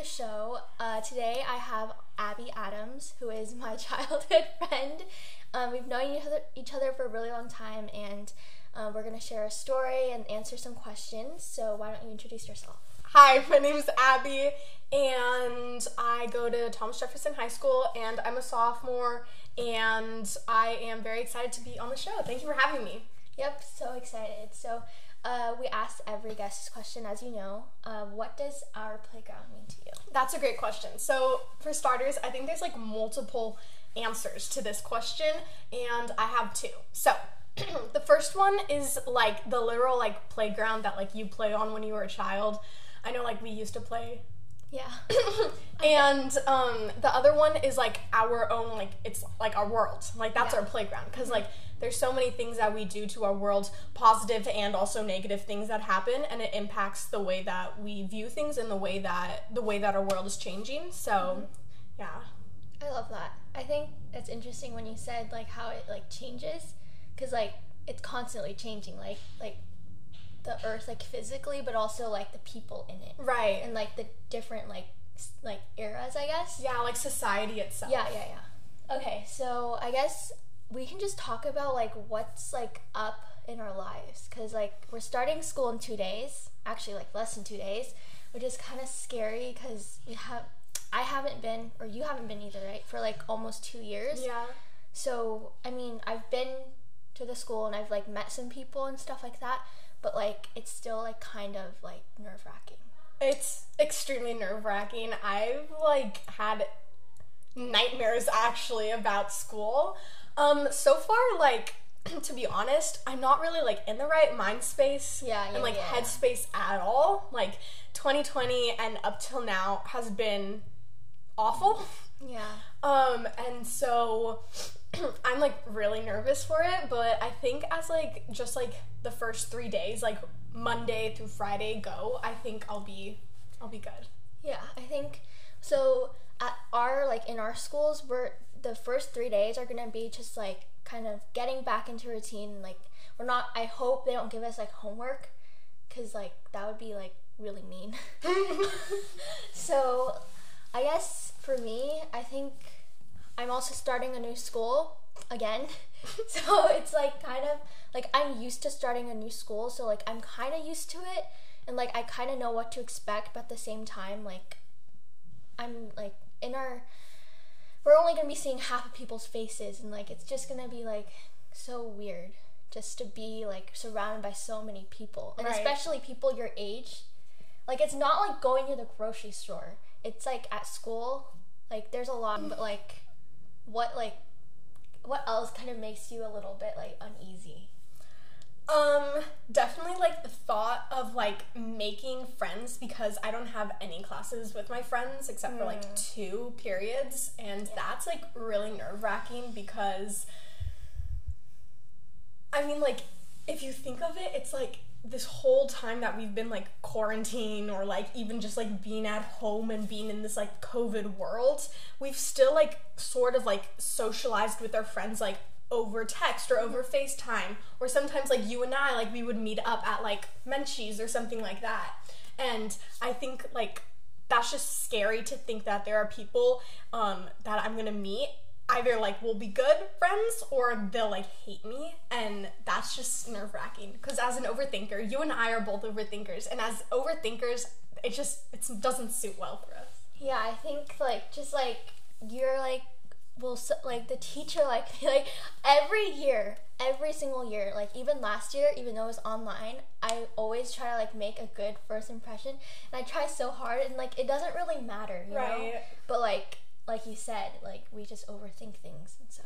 the show. Uh, today I have Abby Adams, who is my childhood friend. Um, we've known each other, each other for a really long time, and uh, we're going to share a story and answer some questions. So, why don't you introduce yourself? Hi, my name is Abby, and I go to Thomas Jefferson High School, and I'm a sophomore, and I am very excited to be on the show. Thank you for having me. Yep, so excited. So, uh, we asked every guest this question, as you know. Uh, what does our playground mean to you? That's a great question. So, for starters, I think there's like multiple answers to this question, and I have two. So, the first one is like the literal like playground that like you play on when you were a child. I know like we used to play Yeah. and um, the other one is like our own like it's like our world like that's Yeah. our playground because like there's so many things that we do to our world positive and also negative things that happen and it impacts the way that we view things and the way that the way that our world is changing so mm-hmm. yeah I love that. I think it's interesting when you said like how it like changes, because like it's constantly changing. Like like the earth like physically, but also like the people in it, right and like the different like like eras. I guess. yeah like society itself Yeah, yeah, yeah. Okay, so I guess we can just talk about like what's like up in our lives, because like we're starting school in two days. Actually, like less than two days, which is kind of scary because we have. I haven't been, or you haven't been either, right? For like almost two years. yeah So, I mean, I've been to the school and I've like met some people and stuff like that, but like it's still like kind of like nerve wracking. It's extremely nerve wracking. I've like had nightmares actually about school. Um, so far, like to be honest, I'm not really like in the right mind space Yeah, yeah, and like yeah. headspace at all. Like 2020 and up till now has been awful. Yeah. Um, and so I'm like really nervous for it, but I think as like just like the first three days, like Monday through Friday go, I think I'll be I'll be good. Yeah, I think so. At our like in our schools, we're the first three days are gonna be just like kind of getting back into routine. Like we're not. I hope they don't give us like homework, cause like that would be like really mean. so, I guess for me, I think I'm also starting a new school again. so it's like kind of like I'm used to starting a new school, so like I'm kind of used to it and like I kind of know what to expect, but at the same time like I'm like in our we're only to be seeing half of people's faces and like it's just to be like so weird just to be like surrounded by so many people and Right. especially people your age. Like it's not like going to the grocery store. It's like at school. Like there's a lot but like what like what else kind of makes you a little bit like uneasy? Um, definitely like the thought of like making friends because I don't have any classes with my friends except for like two periods, and that's like really nerve wracking because I mean, like, if you think of it, it's like this whole time that we've been like quarantine or like even just like being at home and being in this like COVID world, we've still like sort of like socialized with our friends like over text or over FaceTime or sometimes like you and I like we would meet up at like Menchie's or something like that. And I think like that's just scary to think that there are people um, that I'm gonna meet. Either like will be good friends or they'll like hate me. And that's just nerve wracking because as an overthinker you and i are both overthinkers. And as overthinkers it just it doesn't suit well for us. Yeah, I think like just like you're like well like the teacher like like every year every single year like even last year even though it was online i always try to like make a good first impression. And i try so hard and like it doesn't really matter you know? But like like you said like we just overthink things and so.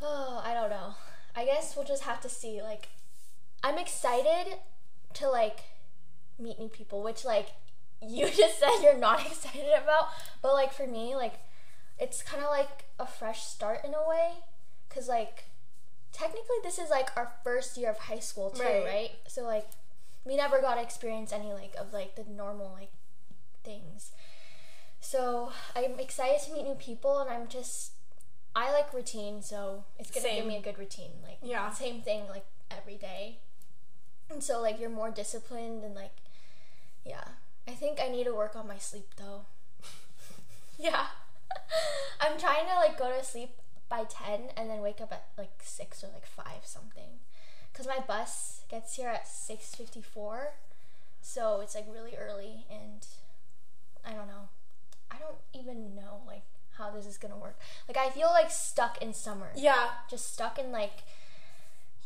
Oh i don't know. I guess we'll just have to see like i'm excited to like meet new people, which like you just said you're not excited about. But like for me, like it's kind of like a fresh start in a way, cause like technically this is like our first year of high school too, Right. right? So like we never got to experience any like of like the normal like things. So I'm excited to meet new people, and I'm just I like routine, so it's gonna give me a good routine. Like Yeah. same thing like every day. And so like you're more disciplined and like yeah. I think I need to work on my sleep though. yeah. I'm trying to like go to sleep by 10 and then wake up at like 6 or like 5 something. Cuz my bus gets here at 6:54. So it's like really early and I don't know. I don't even know like how this is going to work. Like I feel like stuck in summer. Yeah. Just stuck in like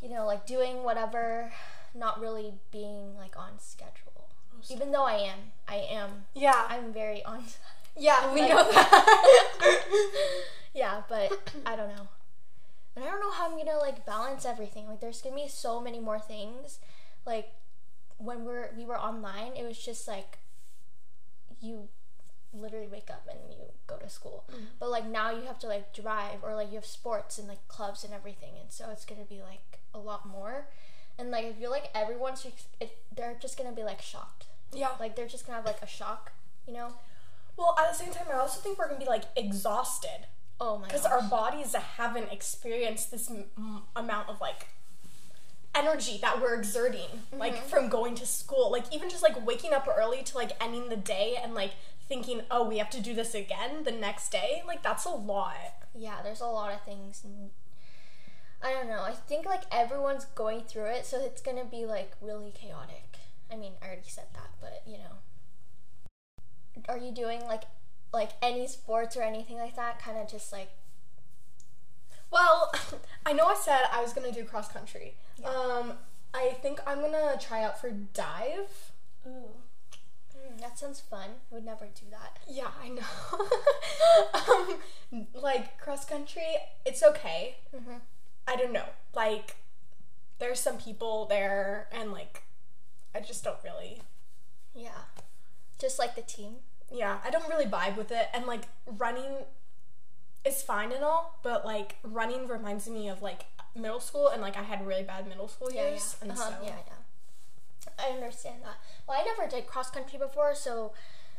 you know, like doing whatever, not really being like on schedule. Oh, even though I am, I am. Yeah. I'm very on. yeah, we like- know that. yeah, but I don't know. And I don't know how I'm gonna like balance everything. Like, there's gonna be so many more things. Like, when we're we were online, it was just like you literally wake up and you go to school. Mm-hmm. But like now you have to like drive or like you have sports and like clubs and everything, and so it's gonna be like a lot more. And like I feel like everyone's just- it, they're just gonna be like shocked. yeah. Like they're just gonna have like a shock, you know? Well, at the same time, I also think we're gonna be like exhausted Oh my because our bodies haven't experienced this m- amount of like energy that we're exerting, like mm-hmm. from going to school. Like even just like waking up early to like ending the day and like thinking, oh, we have to do this again the next day. Like that's a lot. yeah, there's a lot of things. I don't know. I think like everyone's going through it, so it's gonna be like really chaotic. I mean, I already said that, but you know. Are you doing like like any sports or anything like that? Kind of just like Well, I know I said I was gonna do cross country. Um, I think I'm gonna try out for dive. ooh. Mm, that sounds fun. I would never do that. Yeah, I know. um, like cross country, it's okay. Mhm. I don't know. Like, there's some people there, and like, I just don't really. Yeah. Just like the team. Yeah, I don't really vibe with it. And like, running is fine and all, but like, running reminds me of like middle school, and like, I had really bad middle school Yeah, years, yeah. and Uh-huh, so yeah, yeah. I understand that. Well, I never did cross country before, so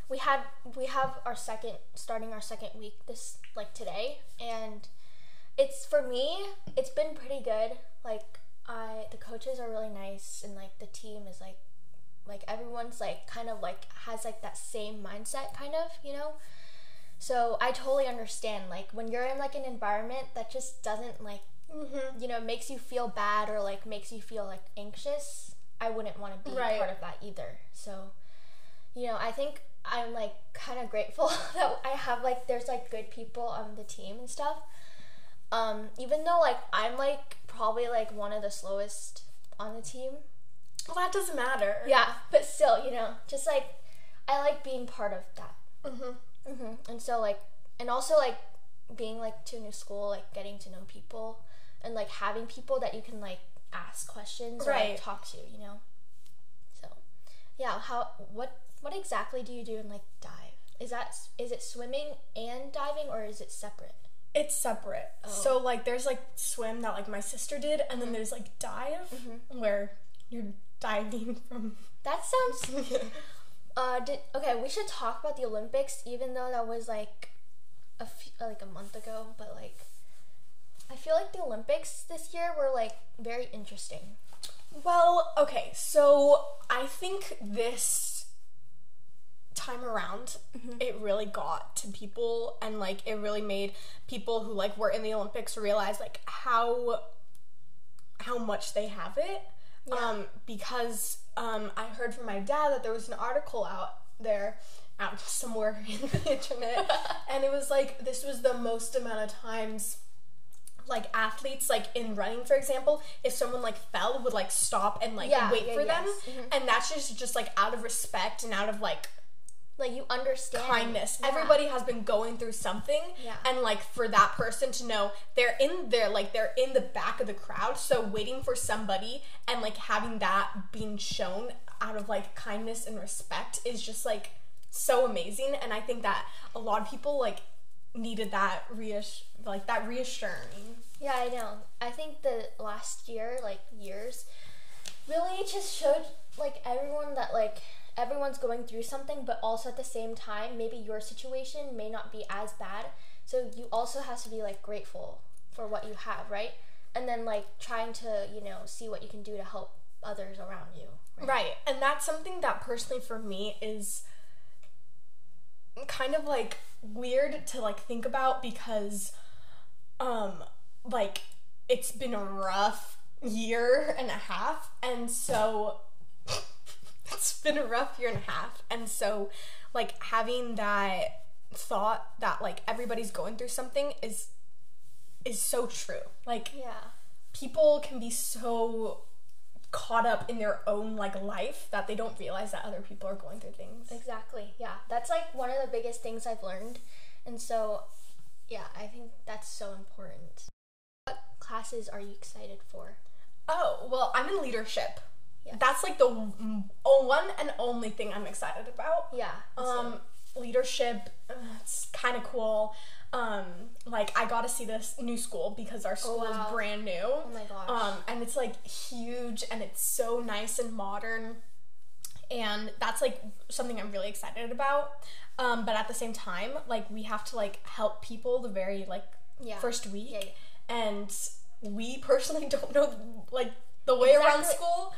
we had we have our second starting our second week this like today, and it's for me. It's been pretty good. Like I, the coaches are really nice, and like the team is like like everyone's like kind of like has like that same mindset, kind of you know. So I totally understand. Like when you're in like an environment that just doesn't like Mhm. you know makes you feel bad or like makes you feel like anxious i wouldn't want to be Right. part of that either so you know i think i'm like kind of grateful that i have like there's like good people on the team and stuff um even though like i'm like probably like one of the slowest on the team Well, that doesn't matter. yeah but still you know just like i like being part of that hmm hmm And so like, and also like being like to a new school, like getting to know people, and like having people that you can like ask questions or Right. like, talk to, you know. So, yeah. How what what exactly do you do in like dive? Is that is it swimming and diving or is it separate? It's separate. Oh. So like there's like swim that like my sister did and then there's like dive where you're diving from That sounds. Uh, did okay? We should talk about the Olympics, even though that was like a few, like a month ago. But like, I feel like the Olympics this year were like very interesting. Well, okay. So I think this time around it really got to people and like it really made people who like were in the Olympics realize like how how much they have it. Um because um I heard from my dad that there was an article out there out somewhere in the internet and it was like this was the most amount of times like athletes like in running for example if someone like fell would like stop and like Yeah, wait yeah, for them yes. Mhm. and that's just just like out of respect and out of like Like you understand kindness Yeah. everybody has been going through something Yeah. and like for that person to know they're in there like they're in the back of the crowd so waiting for somebody and like having that being shown out of like kindness and respect is just like so amazing and i think that a lot of people like needed that reass- like that reassuring Yeah, I know. I think the last year, like years, really just showed like everyone that like everyone's going through something, but also at the same time, maybe your situation may not be as bad. So you also have to be like grateful for what you have, right? And then like trying to, you know, see what you can do to help others around you, Right. And that's something that personally for me is kind of like weird to like think about because um like it's been a rough year and a half and so it's been a rough year and a half and so like having that thought that like everybody's going through something is is so true like Yeah. people can be so caught up in their own like life that they don't realize that other people are going through things. Exactly. Yeah. That's like one of the biggest things I've learned. And so, yeah, I think that's so important. What classes are you excited for? Oh, well, I'm in leadership. Yes. That's like the oh, one and only thing I'm excited about. Yeah. Um leadership uh, it's kind of cool. Um like I got to see this new school because our school wow. is brand new. oh my gosh. Um, and it's like huge and it's so nice and modern. And that's like something I'm really excited about. Um, but at the same time, like we have to like help people the very like yeah. first week. Yeah, yeah. And we personally don't know like the way around school.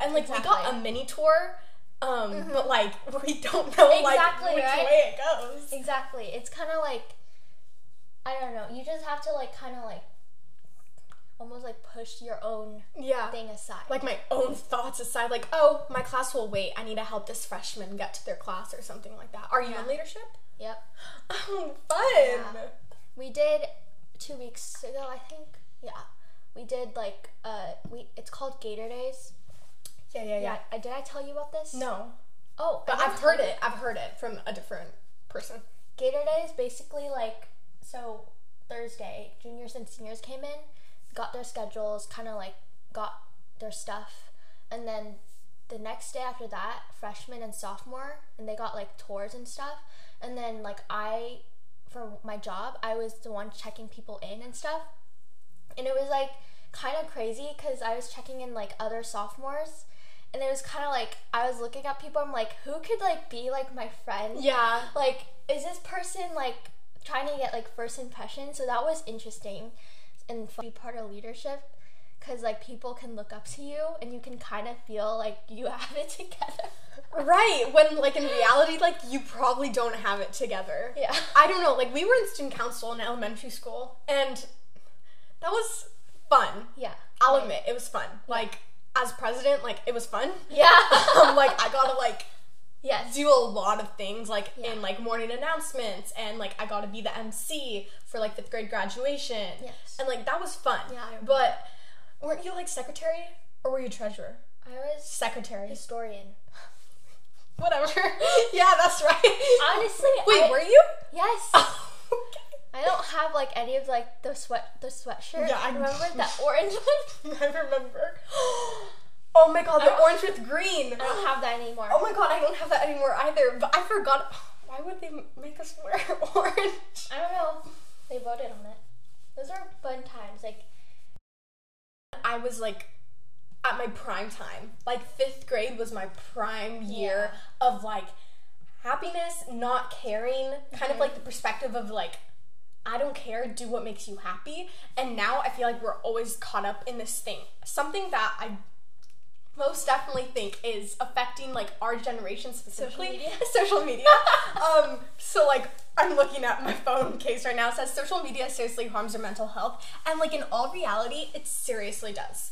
And like we got a mini tour. Um, but like we don't know like Exactly, which right? way it goes. Exactly. It's kind of like I don't know. You just have to like kind of like almost like push your own Yeah. thing aside. like my own thoughts aside, like, oh, my class will wait. I need to help this freshman get to their class or something like that. Are you Yeah. in leadership? yep. Oh, fun. Yeah. We did two weeks ago, I think. Yeah. We did like uh we it's called Gator Days. Yeah, yeah, yeah. Yeah. Did I tell you about this? No, Oh, but I've heard it. I've heard it from a different person. Gator Day is basically like so Thursday, juniors and seniors came in, got their schedules, kind of like got their stuff, and then the next day after that, freshman and sophomore, and they got like tours and stuff, and then like I, for my job, I was the one checking people in and stuff, and it was like kind of crazy because I was checking in like other sophomores. And it was kind of like I was looking at people. I'm like, who could like be like my friend? Yeah. like is this person like trying to get like first impression so that was interesting and fun to be part of leadership because like people can look up to you and you can kind of feel like you have it together Right. When, like, in reality, like, you probably don't have it together. yeah I don't know. Like, we were in student council in elementary school, and that was fun. yeah I'll admit, it was fun. Like, as president, like, it was fun. yeah um, like, I gotta, like, yes do a lot of things like Yeah. in like morning announcements and like I got to be the MC for like fifth grade graduation. Yes. And like that was fun. Yeah, I. But weren't you like secretary or were you treasurer? i was Secretary. historian Whatever. yeah, that's right. honestly Wait, I, were you? yes okay. I don't have like any of like the sweat the sweatshirt Yeah, I- remember that orange one I remember. Oh my god, the orange with green. i don't have that anymore Oh my god, I don't have that anymore either. But I forgot. Why would they make us wear orange? i don't know they voted on it those are fun times like I was like at my prime time. Like fifth grade was my prime year of like happiness, not caring, kind of mm-hmm. like the perspective of like, I don't care, do what makes you happy. And now I feel like we're always caught up in this thing. Something that I most definitely think is affecting like our generation specifically media? social media um so like i'm looking at my phone case right now it says social media seriously harms your mental health and like in all reality it seriously does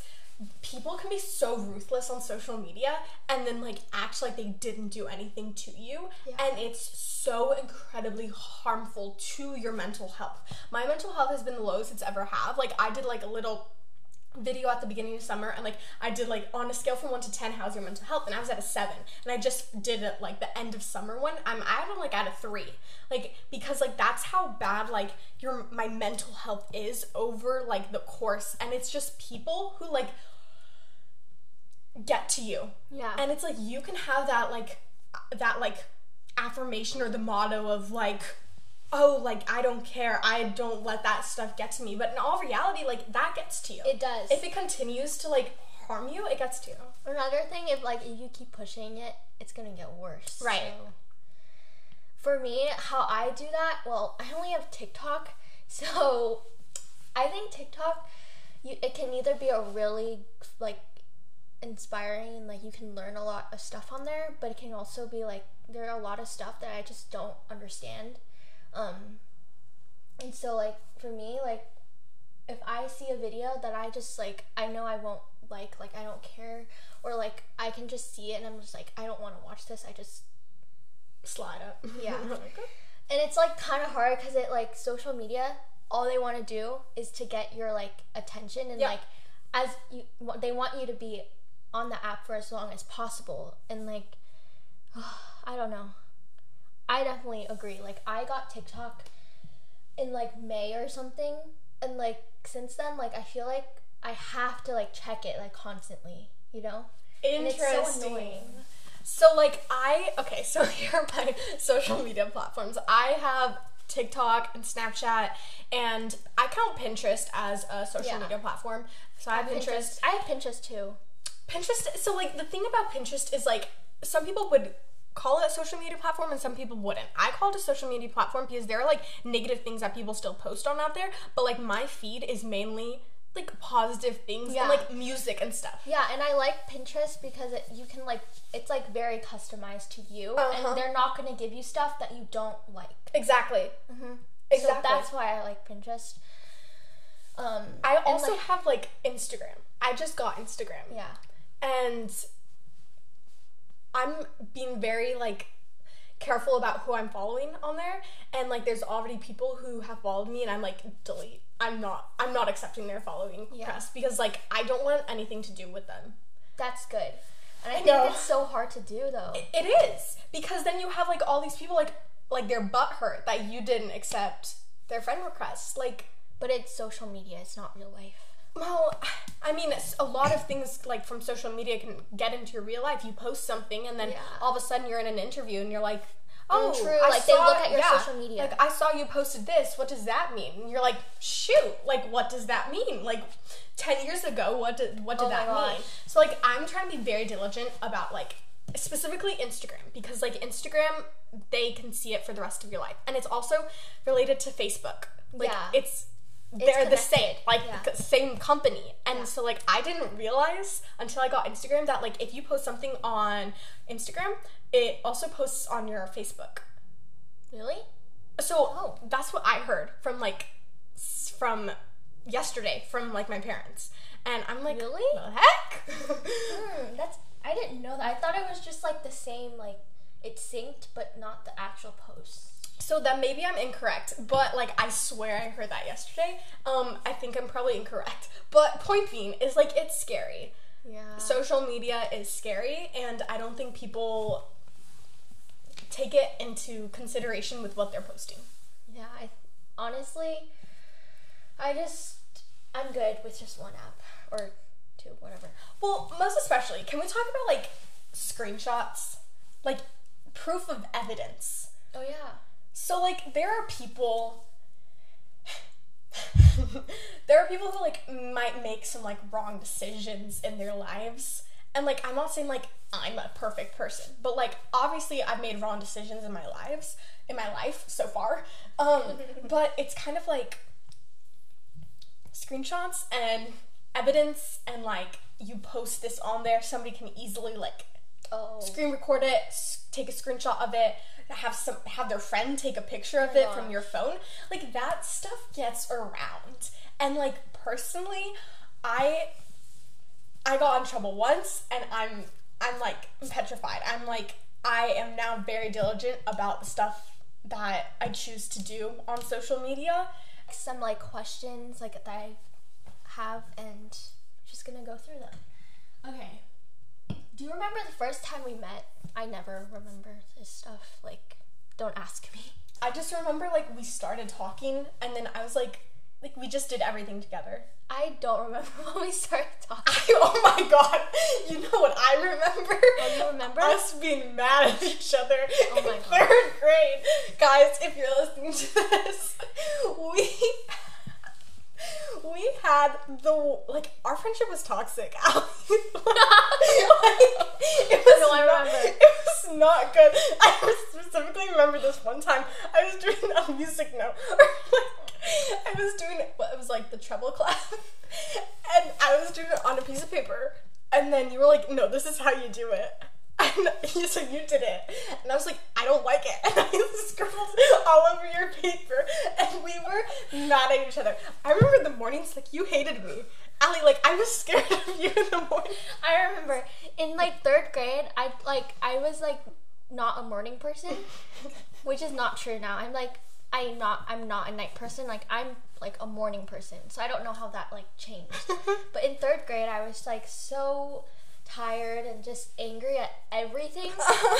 people can be so ruthless on social media and then like act like they didn't do anything to you. Yeah. and it's so incredibly harmful to your mental health. My mental health has been the lowest it's ever have. Like i did like a little video at the beginning of summer and like I did like on a scale from one to ten, how's your mental health? And I was at a seven. And I just did it like the end of summer one. I'm at a, like at a three. Like because like that's how bad like your my mental health is over like the course. And it's just people who like get to you. yeah And it's like you can have that like that like affirmation or the motto of like oh like I don't care. I don't let that stuff get to me. But in all reality like that gets to you. it does if it continues to like harm you, it gets to you. Another thing, if like if you keep pushing it, it's gonna get worse. Right. So, for me, how I do that, well, I only have TikTok, so I think TikTok, you it can either be a really like inspiring and like you can learn a lot of stuff on there, but it can also be like there are a lot of stuff that I just don't understand. Um and so like for me like if I see a video that I just like I know I won't like like I don't care or like I can just see it and I'm just like I don't want to watch this. I just Slide up. Yeah. and it's like kind of hard cuz it like social media all they want to do is to get your like attention and Yeah. like as you they want you to be on the app for as long as possible and like I don't know. I definitely agree. Like I got TikTok in like May or something and like since then like I feel like I have to like check it like constantly, you know? And it's Interesting. so annoying. So like I okay, so here are my social media platforms. I have TikTok and Snapchat and I count Pinterest as a social Yeah. media platform. So I have Pinterest. I have Pinterest too. Pinterest so like the thing about Pinterest is like some people would call it a social media platform and some people wouldn't. I call it a social media platform because there are like negative things that people still post on out there, but like my feed is mainly like positive things Yeah. and like music and stuff. Yeah, and I like Pinterest because it, you can like it's like very customized to you, Uh-huh. and they're not gonna give you stuff that you don't like. Exactly. So Exactly. that's why I like Pinterest. Um, I also like, have like Instagram. I just got Instagram. yeah, and I'm being very like careful about who I'm following on there and like there's already people who have followed me and I'm like delete I'm not I'm not accepting their following Yeah. request because like I don't want anything to do with them. that's good. And I, think know. it's so hard to do though. It is because then you have like all these people like like their butt hurt that you didn't accept their friend requests like but it's social media; it's not real life. Well, I mean, a lot of things like from social media can get into your real life. You post something, and then Yeah. all of a sudden you're in an interview, and you're like, "Oh, true. I Like, they look at your social media. Like, I saw you posted this. What does that mean?" And you're like, "Shoot! Like, what does that mean? Like, ten years ago, what did what did Oh that mean?" So, like, I'm trying to be very diligent about like specifically Instagram because like Instagram, they can see it for the rest of your life, and it's also related to Facebook. Like, Yeah. it's they're the same, like Yeah. the same company. And Yeah. so like I didn't realize until I got Instagram that like if you post something on Instagram, it also posts on your Facebook. Really? So Oh. that's what I heard from like from yesterday from like my parents. And I'm like, Really? The heck? Hmm, that's I didn't know that. I thought it was just like the same, like it synced, but not the actual posts. So then maybe I'm incorrect, but like I swear I heard that yesterday. Um, I think I'm probably incorrect. But point being is like it's scary. Yeah. social media is scary and I don't think people take it into consideration with what they're posting. Yeah, I honestly, I just I'm good with just one app or two, whatever. Well, most especially, can we talk about like screenshots? Like proof of evidence. Oh yeah. So like there are people there are people who like might make some like wrong decisions in their lives. And like I'm not saying like I'm a perfect person, but like obviously I've made wrong decisions in my lives in my life so far. Um but it's kind of like screenshots and evidence and like you post this on there somebody can easily like Oh. screen record it, take a screenshot of it, have some have their friend take a picture of it from uh-huh. your phone. Like that stuff gets around. And like personally, I I got in trouble once and I'm I'm like petrified. I'm like I am now very diligent about the stuff that I choose to do on social media. Some like questions like that I have, and just gonna go through them. Okay. Do you remember the first time we met? I never remember this stuff. Like, don't ask me. I just remember like we started talking and then I was like like we just did everything together. I don't remember when we started talking. oh my god. You know what I remember? Oh, you remember? Us being mad at each other Oh in my God. third grade. Guys, if you're listening to this, we we had the like our friendship was toxic. like, it was No, I not, remember. it was not good. I specifically remember this one time I was doing a music note or like I was doing what it was like the treble clef and I was doing it on a piece of paper And then you were like, no, this is how you do it. And you said you did it. And I was like, I don't like it. And I scribbled all over your paper. And mad at each other. I remember the mornings, like, you hated me. Allie, like, I was scared of you in the morning. I remember in like third grade, I like I was like not a morning person, which is not true now. I'm like I'm not I'm not a night person. Like I'm like a morning person. So I don't know how that like changed. but in third grade, I was like so tired and just angry at everything.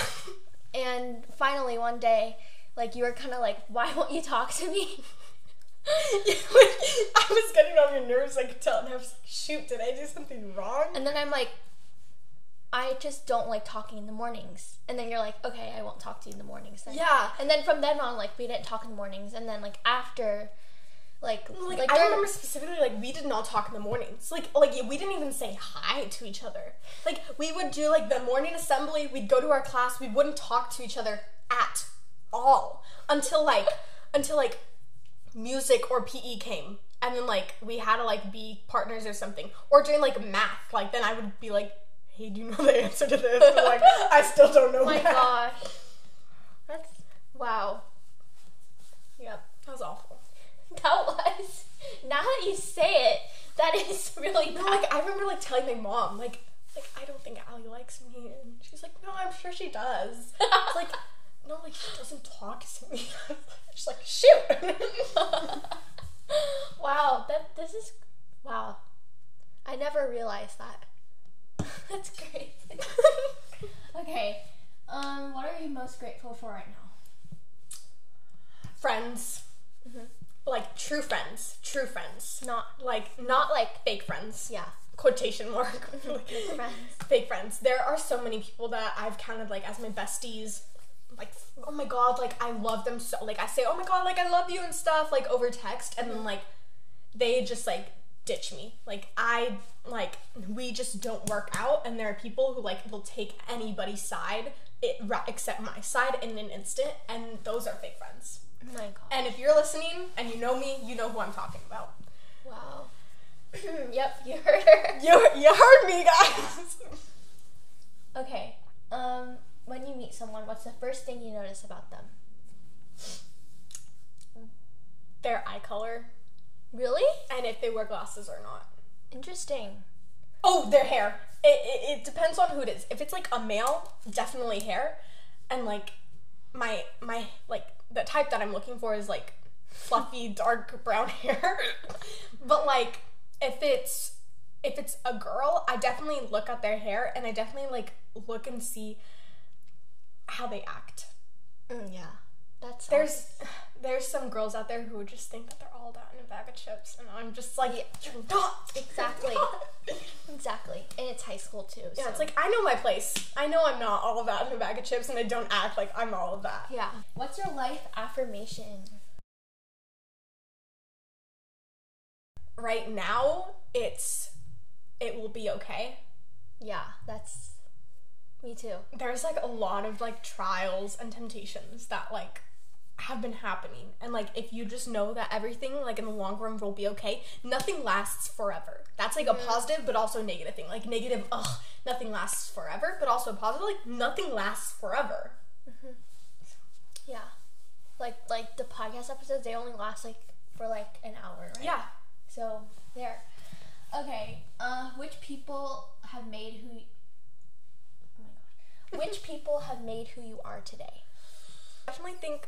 and finally one day, like you were kind of like, "Why won't you talk to me?" like, I was getting on your nerves, I could tell, and I was like, shoot, did I do something wrong? And then I'm like, I just don't like talking in the mornings. And then you're like, okay, I won't talk to you in the mornings then. Yeah. And then from then on, like, we didn't talk in the mornings. And then, like, after, like, Like, like I remember specifically, like we did not talk in the mornings. Like, like we didn't even say hi to each other. Like, we would do like the morning assembly. We'd go to our class. We wouldn't talk to each other at all until like until like music or PE came, and then like we had to like be partners or something. Or during like math, like then I would be like, "Hey, do you know the answer to this?" And, like, I still don't know. My math. gosh. That's, wow. Yep. that was awful. That was, now that you say it, that is really No, bad. like I remember like telling my mom, like, like I don't think Allie likes me, and she's like, no, I'm sure she does. It's like, no, like she doesn't talk to me. she's like, shoot. wow, that, this is, wow. I never realized that. That's great. okay. Um, what are you most grateful for right now? friends, Mm-hmm. like true friends, true friends, Not, like not not like, fake friends. yeah, Quotation mark. fake friends. fake friends. There are so many people that I've counted like as my besties. Like, oh my god, like I love them so. Like I say, oh my god, like I love you and stuff, like over text, and then like they just like ditch me. Like I like we just don't work out, and there are people who like will take anybody's side, it, except my side in an instant, and those are fake friends. Oh my god. And if you're listening and you know me, you know who I'm talking about. Wow. yep, you heard her. You you heard me, guys. Okay. Um, when you meet someone, what's the first thing you notice about them? Their eye color, Really? and if they wear glasses or not. Interesting. Oh, their hair. It, it, it depends on who it is. If it's like a male, definitely hair. And like my my like the type that I'm looking for is like fluffy dark brown hair. but like if it's if it's a girl, I definitely look at their hair and I definitely like look and see how they act. Mm, yeah. That's There's there's some girls out there who would just think that they're all that in a bag of chips and I'm just like you're not Exactly. You're not. exactly, and it's high school too. Yeah, so- it's like I know my place. I know I'm not all of that in a bag of chips, and I don't act like I'm all of that. yeah. What's your life affirmation? Right now, it's it will be okay. Yeah, that's me too. There's like a lot of like trials and temptations that like have been happening, and like if you just know that everything like in the long run will be okay, nothing lasts forever. That's like a positive but also negative thing. Like negative, ugh, nothing lasts forever, but also positive, like nothing lasts forever. Mhm. Yeah. Like like the podcast episodes, they only last like for like an hour, right? Yeah. So there. Okay. Uh, which people have made who? Which people have made who you are today? I definitely think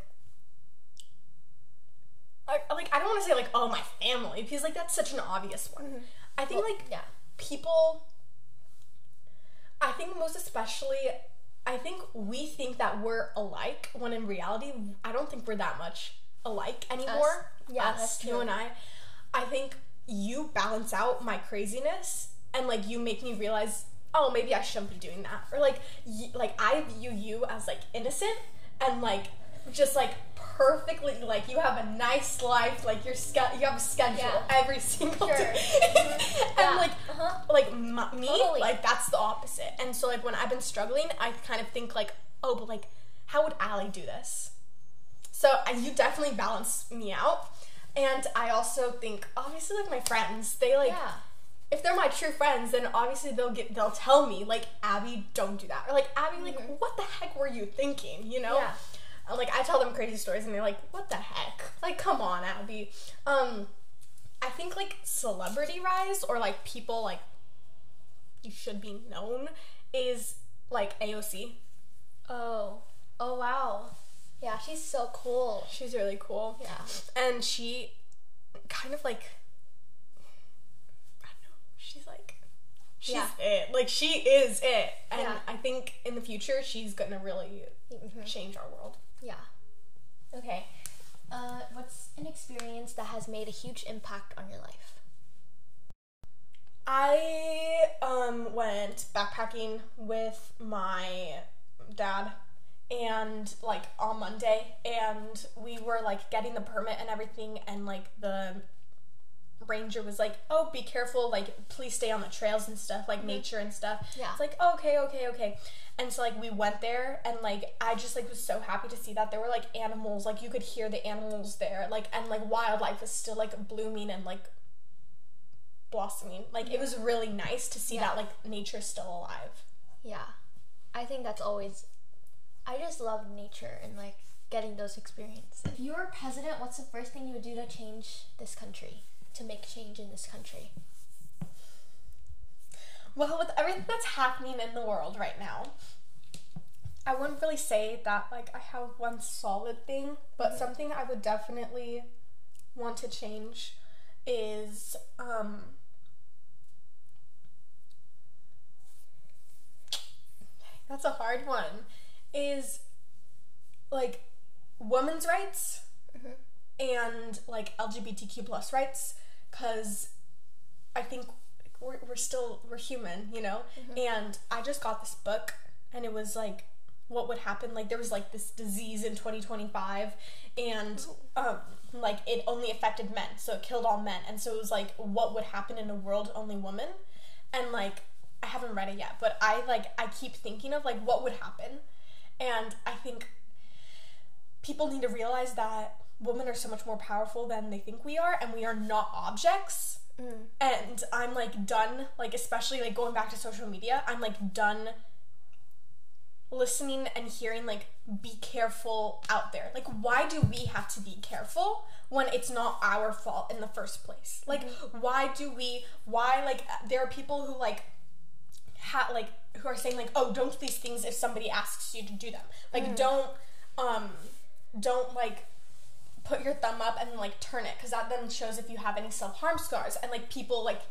I, like I don't want to say like oh my family because like that's such an obvious one. Mm-hmm. I think like Yeah. people I think most especially I think we think that we're alike when in reality I don't think we're that much alike anymore. Yeah, Us, that's you and I. I think you balance out my craziness and like you make me realize oh maybe I shouldn't be doing that or like y- like I view you as like innocent and like just like perfectly like you have a nice life like you're ske- you have a schedule Yeah. every single Sure. day Yeah. and like Uh-huh. like m- me Totally. like that's the opposite and so like when i've been struggling i kind of think like oh but like how would Allie do this so uh, you definitely balance me out and i also think obviously like my friends they like Yeah. If they're my true friends, then obviously they'll get they'll tell me like Abby, don't do that, or like Abby, like what the heck were you thinking? You know? Yeah. Uh, Like I tell them crazy stories, and they're like, what the heck? Like, come on, Abby. Um, I think like celebrity rise or like people like you should be known is like AOC. Oh. Oh wow. Yeah, she's so cool. She's really cool. Yeah. and she kind of like I don't know. She's like she's Yeah. it. Like she is it. And Yeah. I think in the future she's gonna really Mhm. change our world. Yeah. Okay. Uh, what's an experience that has made a huge impact on your life? I um went backpacking with my dad and like on Monday and we were like getting the permit and everything and like the ranger was like, "Oh, be careful, like please stay on the trails and stuff, like mm-hmm. nature and stuff." Yeah. It's like, "Okay, okay, okay." And so like we went there and like I just like was so happy to see that there were like animals, like you could hear the animals there, like and like wildlife was still like blooming and like blossoming. Like it was really nice to see Yeah. that like nature's still alive. Yeah. I think that's always. I just love nature and like getting those experiences. If you were president, what's the first thing you would do to change this country? To make change in this country? Well, with everything that's happening in the world right now, I wouldn't really say that like I have one solid thing, but something I would definitely want to change is um That's a hard one. Is like women's rights and like LGBTQ plus rights because I think we're, we're still we're human, you know. And I just got this book, and it was like what would happen. Like there was like this disease in 2025, and um, like it only affected men, so it killed all men. And so it was like what would happen in a world only women, and like I haven't read it yet, but I like I keep thinking of like what would happen, and I think people need to realize that women are so much more powerful than they think we are and we are not objects. Mm. And i'm like done like especially like going back to social media i'm like done listening and hearing like be careful out there. Like why do we have to be careful when it's not our fault in the first place? Like mm-hmm. why do we why like there are people who like ha- like who are saying like oh don't do these things if somebody asks you to do them. Like mm. don't um don't like put your thumb up and like turn it because that then shows if you have any self-harm scars and like people like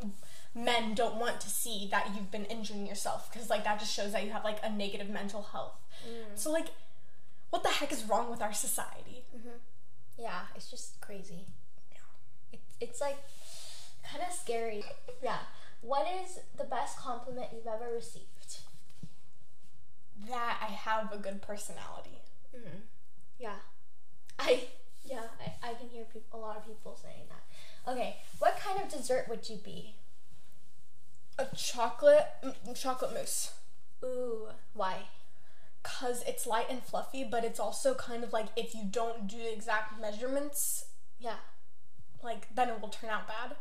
men don't want to see that you've been injuring yourself because like that just shows that you have like a negative mental health mm. so like what the heck is wrong with our society mm-hmm. Yeah, it's just crazy. It, it's like kind of scary. Yeah. What is the best compliment you've ever received? that i have a good personality mm-hmm. Yeah. I yeah, I, I can hear peop a lot of people saying that. Okay, what kind of dessert would you be? a chocolate mm, chocolate mousse Ooh, why? because it's light and fluffy but it's also kind of like if you don't do the exact measurements Yeah. like then it will turn out bad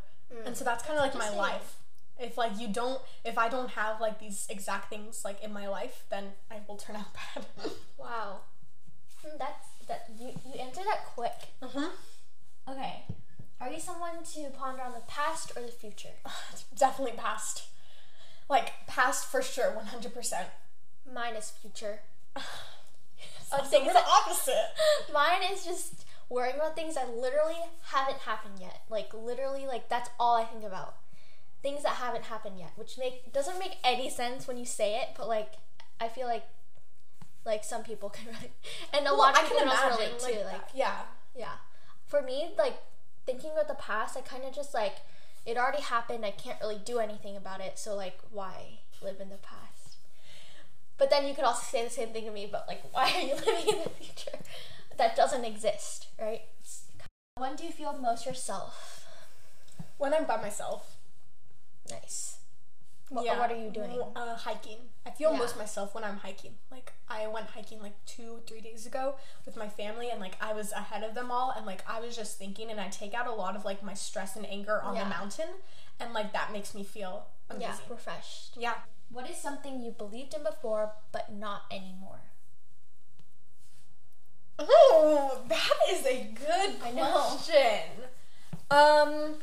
and so that's kind of like my life if like you don't if i don't have like these exact things like in my life then i will turn out bad Wow. Hmm, That's that you you answered that quick. mm-hmm. Okay. Are you someone to ponder on the past or the future? definitely past like past for sure 100% Mine is future. things we're that- the opposite Mine is just worrying about things that literally haven't happened yet. Like literally, like that's all I think about. Things that haven't happened yet, which make doesn't make any sense when you say it, but like I feel like like some people can relate, and a well, lot of people can can also relate like, too. Like that. yeah yeah, for me, like thinking about the past, I kind of just like it already happened. I can't really do anything about it, so like why live in the past? But then you could also say the same thing to me, but like why are you living in the future? That doesn't exist, right? When do you feel most yourself? when i'm by myself Nice. What, Yeah. what are you doing? Uh, hiking. I feel Yeah. most myself when I'm hiking. Like I went hiking like two, three days ago with my family, and like I was ahead of them all, and like I was just thinking, and I take out a lot of like my stress and anger on Yeah. the mountain, and like that makes me feel amazing. Yeah, refreshed. Yeah. What is something you believed in before but not anymore? Oh, that is a good I know. question. Um,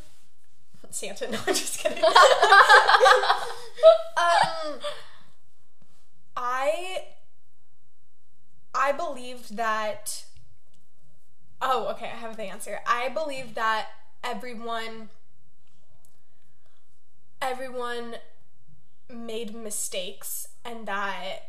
Santa. No, I'm just kidding. um, I I believed that. Oh, okay. I have the answer. I believed that everyone everyone made mistakes and that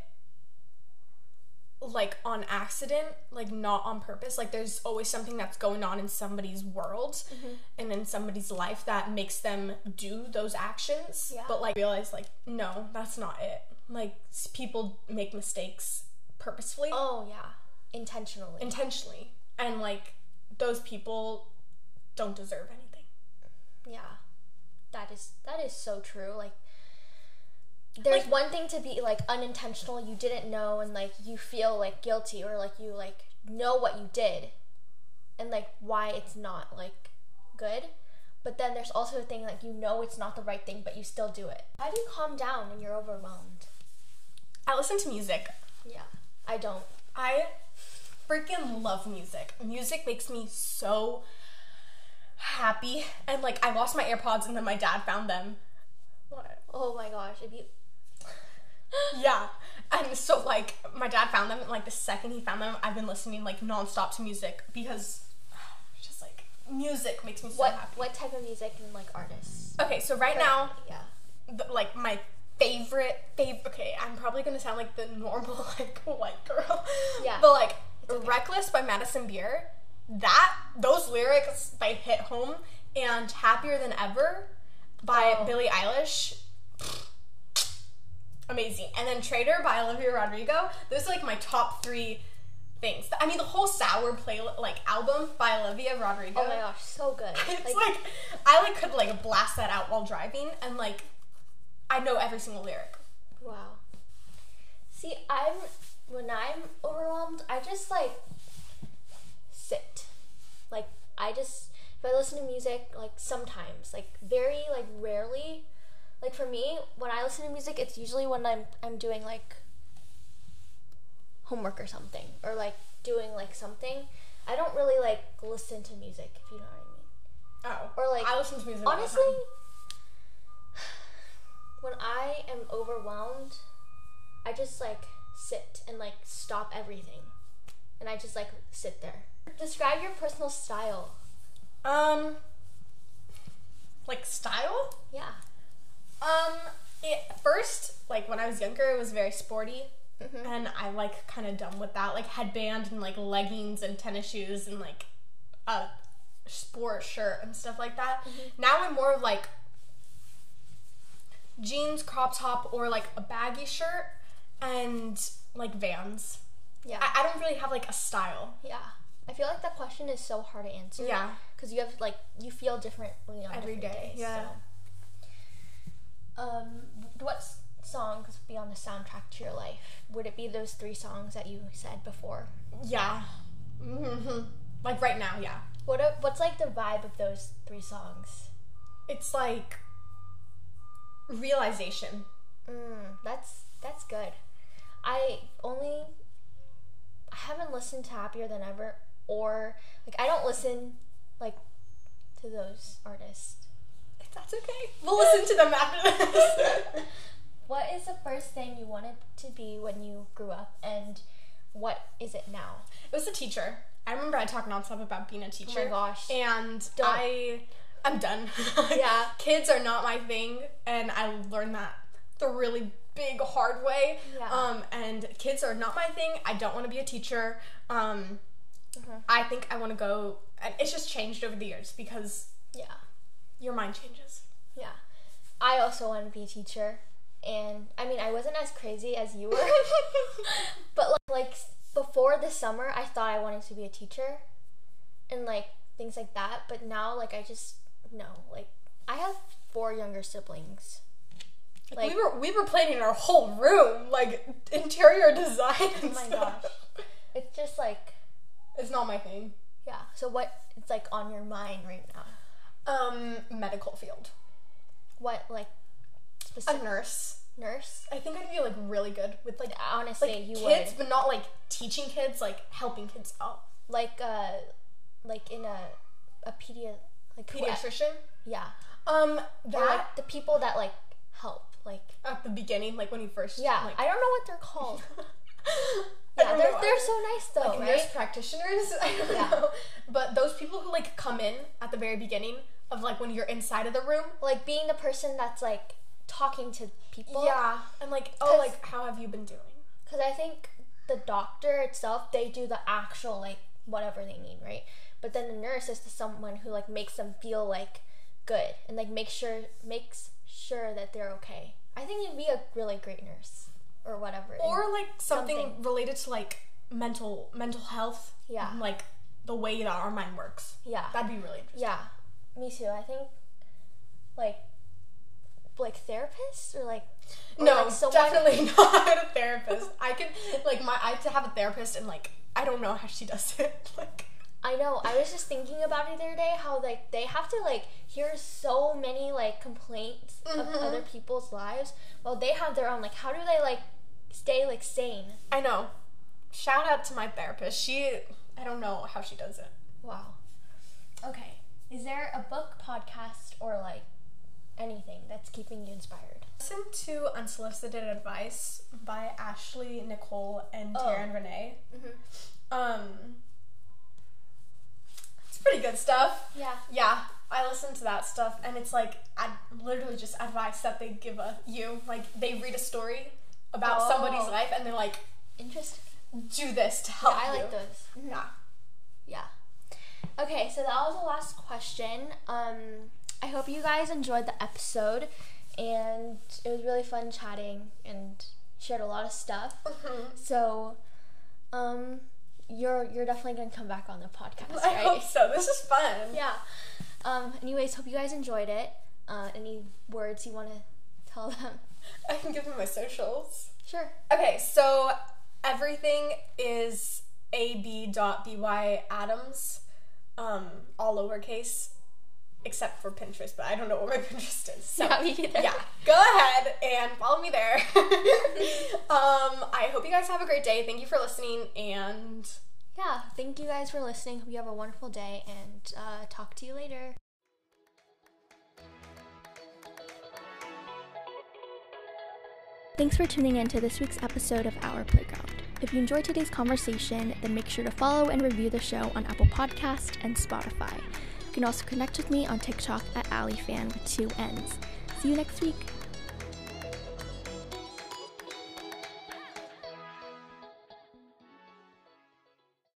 like on accident, like not on purpose. Like there's always something that's going on in somebody's world Mm-hmm. and in somebody's life that makes them do those actions. Yeah. But like realize like no, that's not it. Like people make mistakes purposefully, Oh yeah, intentionally. intentionally, and like those people don't deserve anything. yeah, that is that is so true. Like, there's one thing to be like unintentional, you didn't know, and like you feel like guilty or like you like know what you did, and like why it's not like good. But then there's also a thing like you know it's not the right thing, but you still do it. How do you calm down when you're overwhelmed? I listen to music. Yeah, I don't. I freaking love music. Music makes me so happy. And like I lost my AirPods and then my dad found them. What? Oh my gosh, if you Yeah. And so like my dad found them and like the second he found them, I've been listening like nonstop to music because just like music makes me so what happy. what type of music and like artists? Okay, so right now, yeah. the, like my favorite favorite okay, I'm probably gonna sound like the normal like white girl. Yeah. But like Reckless by Madison Beer, that those lyrics they hit home and Happier Than Ever by Oh. Billie Eilish. Amazing. And then Traitor by Olivia Rodrigo. Those are like my top three things. I mean the whole sour play like album by Olivia Rodrigo. Oh my gosh, so good. It's like, I like could like blast that out while driving and like I know every single lyric. Wow. See, I'm when I'm overwhelmed, I just like sit. Like I just if I listen to music, like sometimes, like very like rarely. Like for me, when I listen to music, it's usually when I'm I'm doing like homework or something or like doing like something. I don't really like listen to music, if you know what I mean. Oh. Or, like, I listen to music Honestly, when I am overwhelmed, I just like sit and like stop everything. And I just like sit there. Describe your personal style. Um like style? Yeah. Um it, first, like when I was younger, it was very sporty. Mhm. And I like kind of done with that, like headband and like leggings and tennis shoes and like a sport shirt and stuff like that. Now I'm more of like jeans, crop top, or like a baggy shirt and like vans. Yeah. I, I don't really have like a style. yeah. I feel like that question is so hard to answer. Yeah. Because you have like you feel differently on Every different day, days, yeah. so. Um, what songs would be on the soundtrack to your life? Would it be those three songs that you said before? Yeah. hmm Like right now, yeah. What are, what's like the vibe of those three songs? It's like realization. Mm, that's that's good. I only I haven't listened to Happier Than Ever or like I don't listen like to those artists. That's okay. We'll listen to them after this. What is the first thing you wanted to be when you grew up and what is it now? it was a teacher. I remember I talked nonstop about being a teacher. Oh my gosh. And Don't. I I'm done. Yeah. Kids are not my thing and I learned that the really big hard way. Yeah. Um and kids are not my thing. I don't want to be a teacher. Um Mhm. I think I want to go and it's just changed over the years because Yeah. Your mind changes. Yeah. I also want to be a teacher and I mean I wasn't as crazy as you were. But like, like before this summer, I thought I wanted to be a teacher, and like things like that. But now, like I just no, like I have four younger siblings. Like, we were we were planning our whole room, like interior oh design. oh my gosh, it's just like It's not my thing. yeah. So what it's like on your mind right now? Um, medical field. What like A nurse. nurse? I think I'd be like really good with like Honestly, like you kids, would but not like teaching kids, like helping kids out. like uh like in a a pedia like Pediatrician. yeah. Um, Or that like the people that like help like at the beginning, like when you first. yeah. Like, I don't know what they're called. Yeah, they're they're so nice though, like right? nurse practitioners. I don't Yeah. know. But those people who like come in at the very beginning of like when you're inside of the room. like being the person that's like talking to people. Yeah, and like, oh, like how have you been doing? Because I think the doctor itself, they do the actual like whatever they need, right? But then the nurse is the someone who like makes them feel like good and like make sure makes sure that they're okay. I think you'd be a really great nurse or whatever. Or like something, Something. related to like mental mental health. Yeah. like the way that our mind works. yeah, That'd be really interesting. yeah, me too. I think like like therapists or like or, No, like, someone- definitely not a therapist. I can like my I have to have a therapist and like I don't know how she does it. Like I know. I was just thinking about it the other day how like they have to like hear so many like complaints of Mhm. other people's lives. Well, they have their own. Like, how do they like stay like sane? I know. Shout out to my therapist. She I don't know how she does it. Wow. Okay. Is there a book, podcast, or like anything that's keeping you inspired? Listen to Unsolicited Advice by Ashley, Nicole, and Oh. Taryn Renee. Mm-hmm. Um, it's pretty good stuff. Yeah. Yeah, I listen to that stuff, and it's like ad- literally just advice that they give a, you. Like they read a story about somebody's Oh. life, and they're like, Interesting. "Do this to Yeah, help I you." like those. Mhm. Yeah. Yeah. Okay, so that was the last question. Um, I hope you guys enjoyed the episode, and it was really fun chatting and shared a lot of stuff. Mhm. So, um, you're you're definitely gonna come back on the podcast, I right? hope so. This is fun. Yeah. Um. Anyways, hope you guys enjoyed it. Uh, any words you want to tell them? I can give them my socials. Sure. Okay, so everything is ab.by Adams, um, all lowercase, except for Pinterest, but I don't know what my Pinterest is. So, Yeah, me either. yeah, go ahead and follow me there. um, I hope you guys have a great day. Thank you for listening, and Yeah. Thank you guys for listening. Hope you have a wonderful day, and uh, talk to you later. Thanks for tuning in to this week's episode of Our Playground. If you enjoyed today's conversation, then make sure to follow and review the show on Apple Podcast and Spotify. You can also connect with me on TikTok at AllieFan with two N's. See you next week.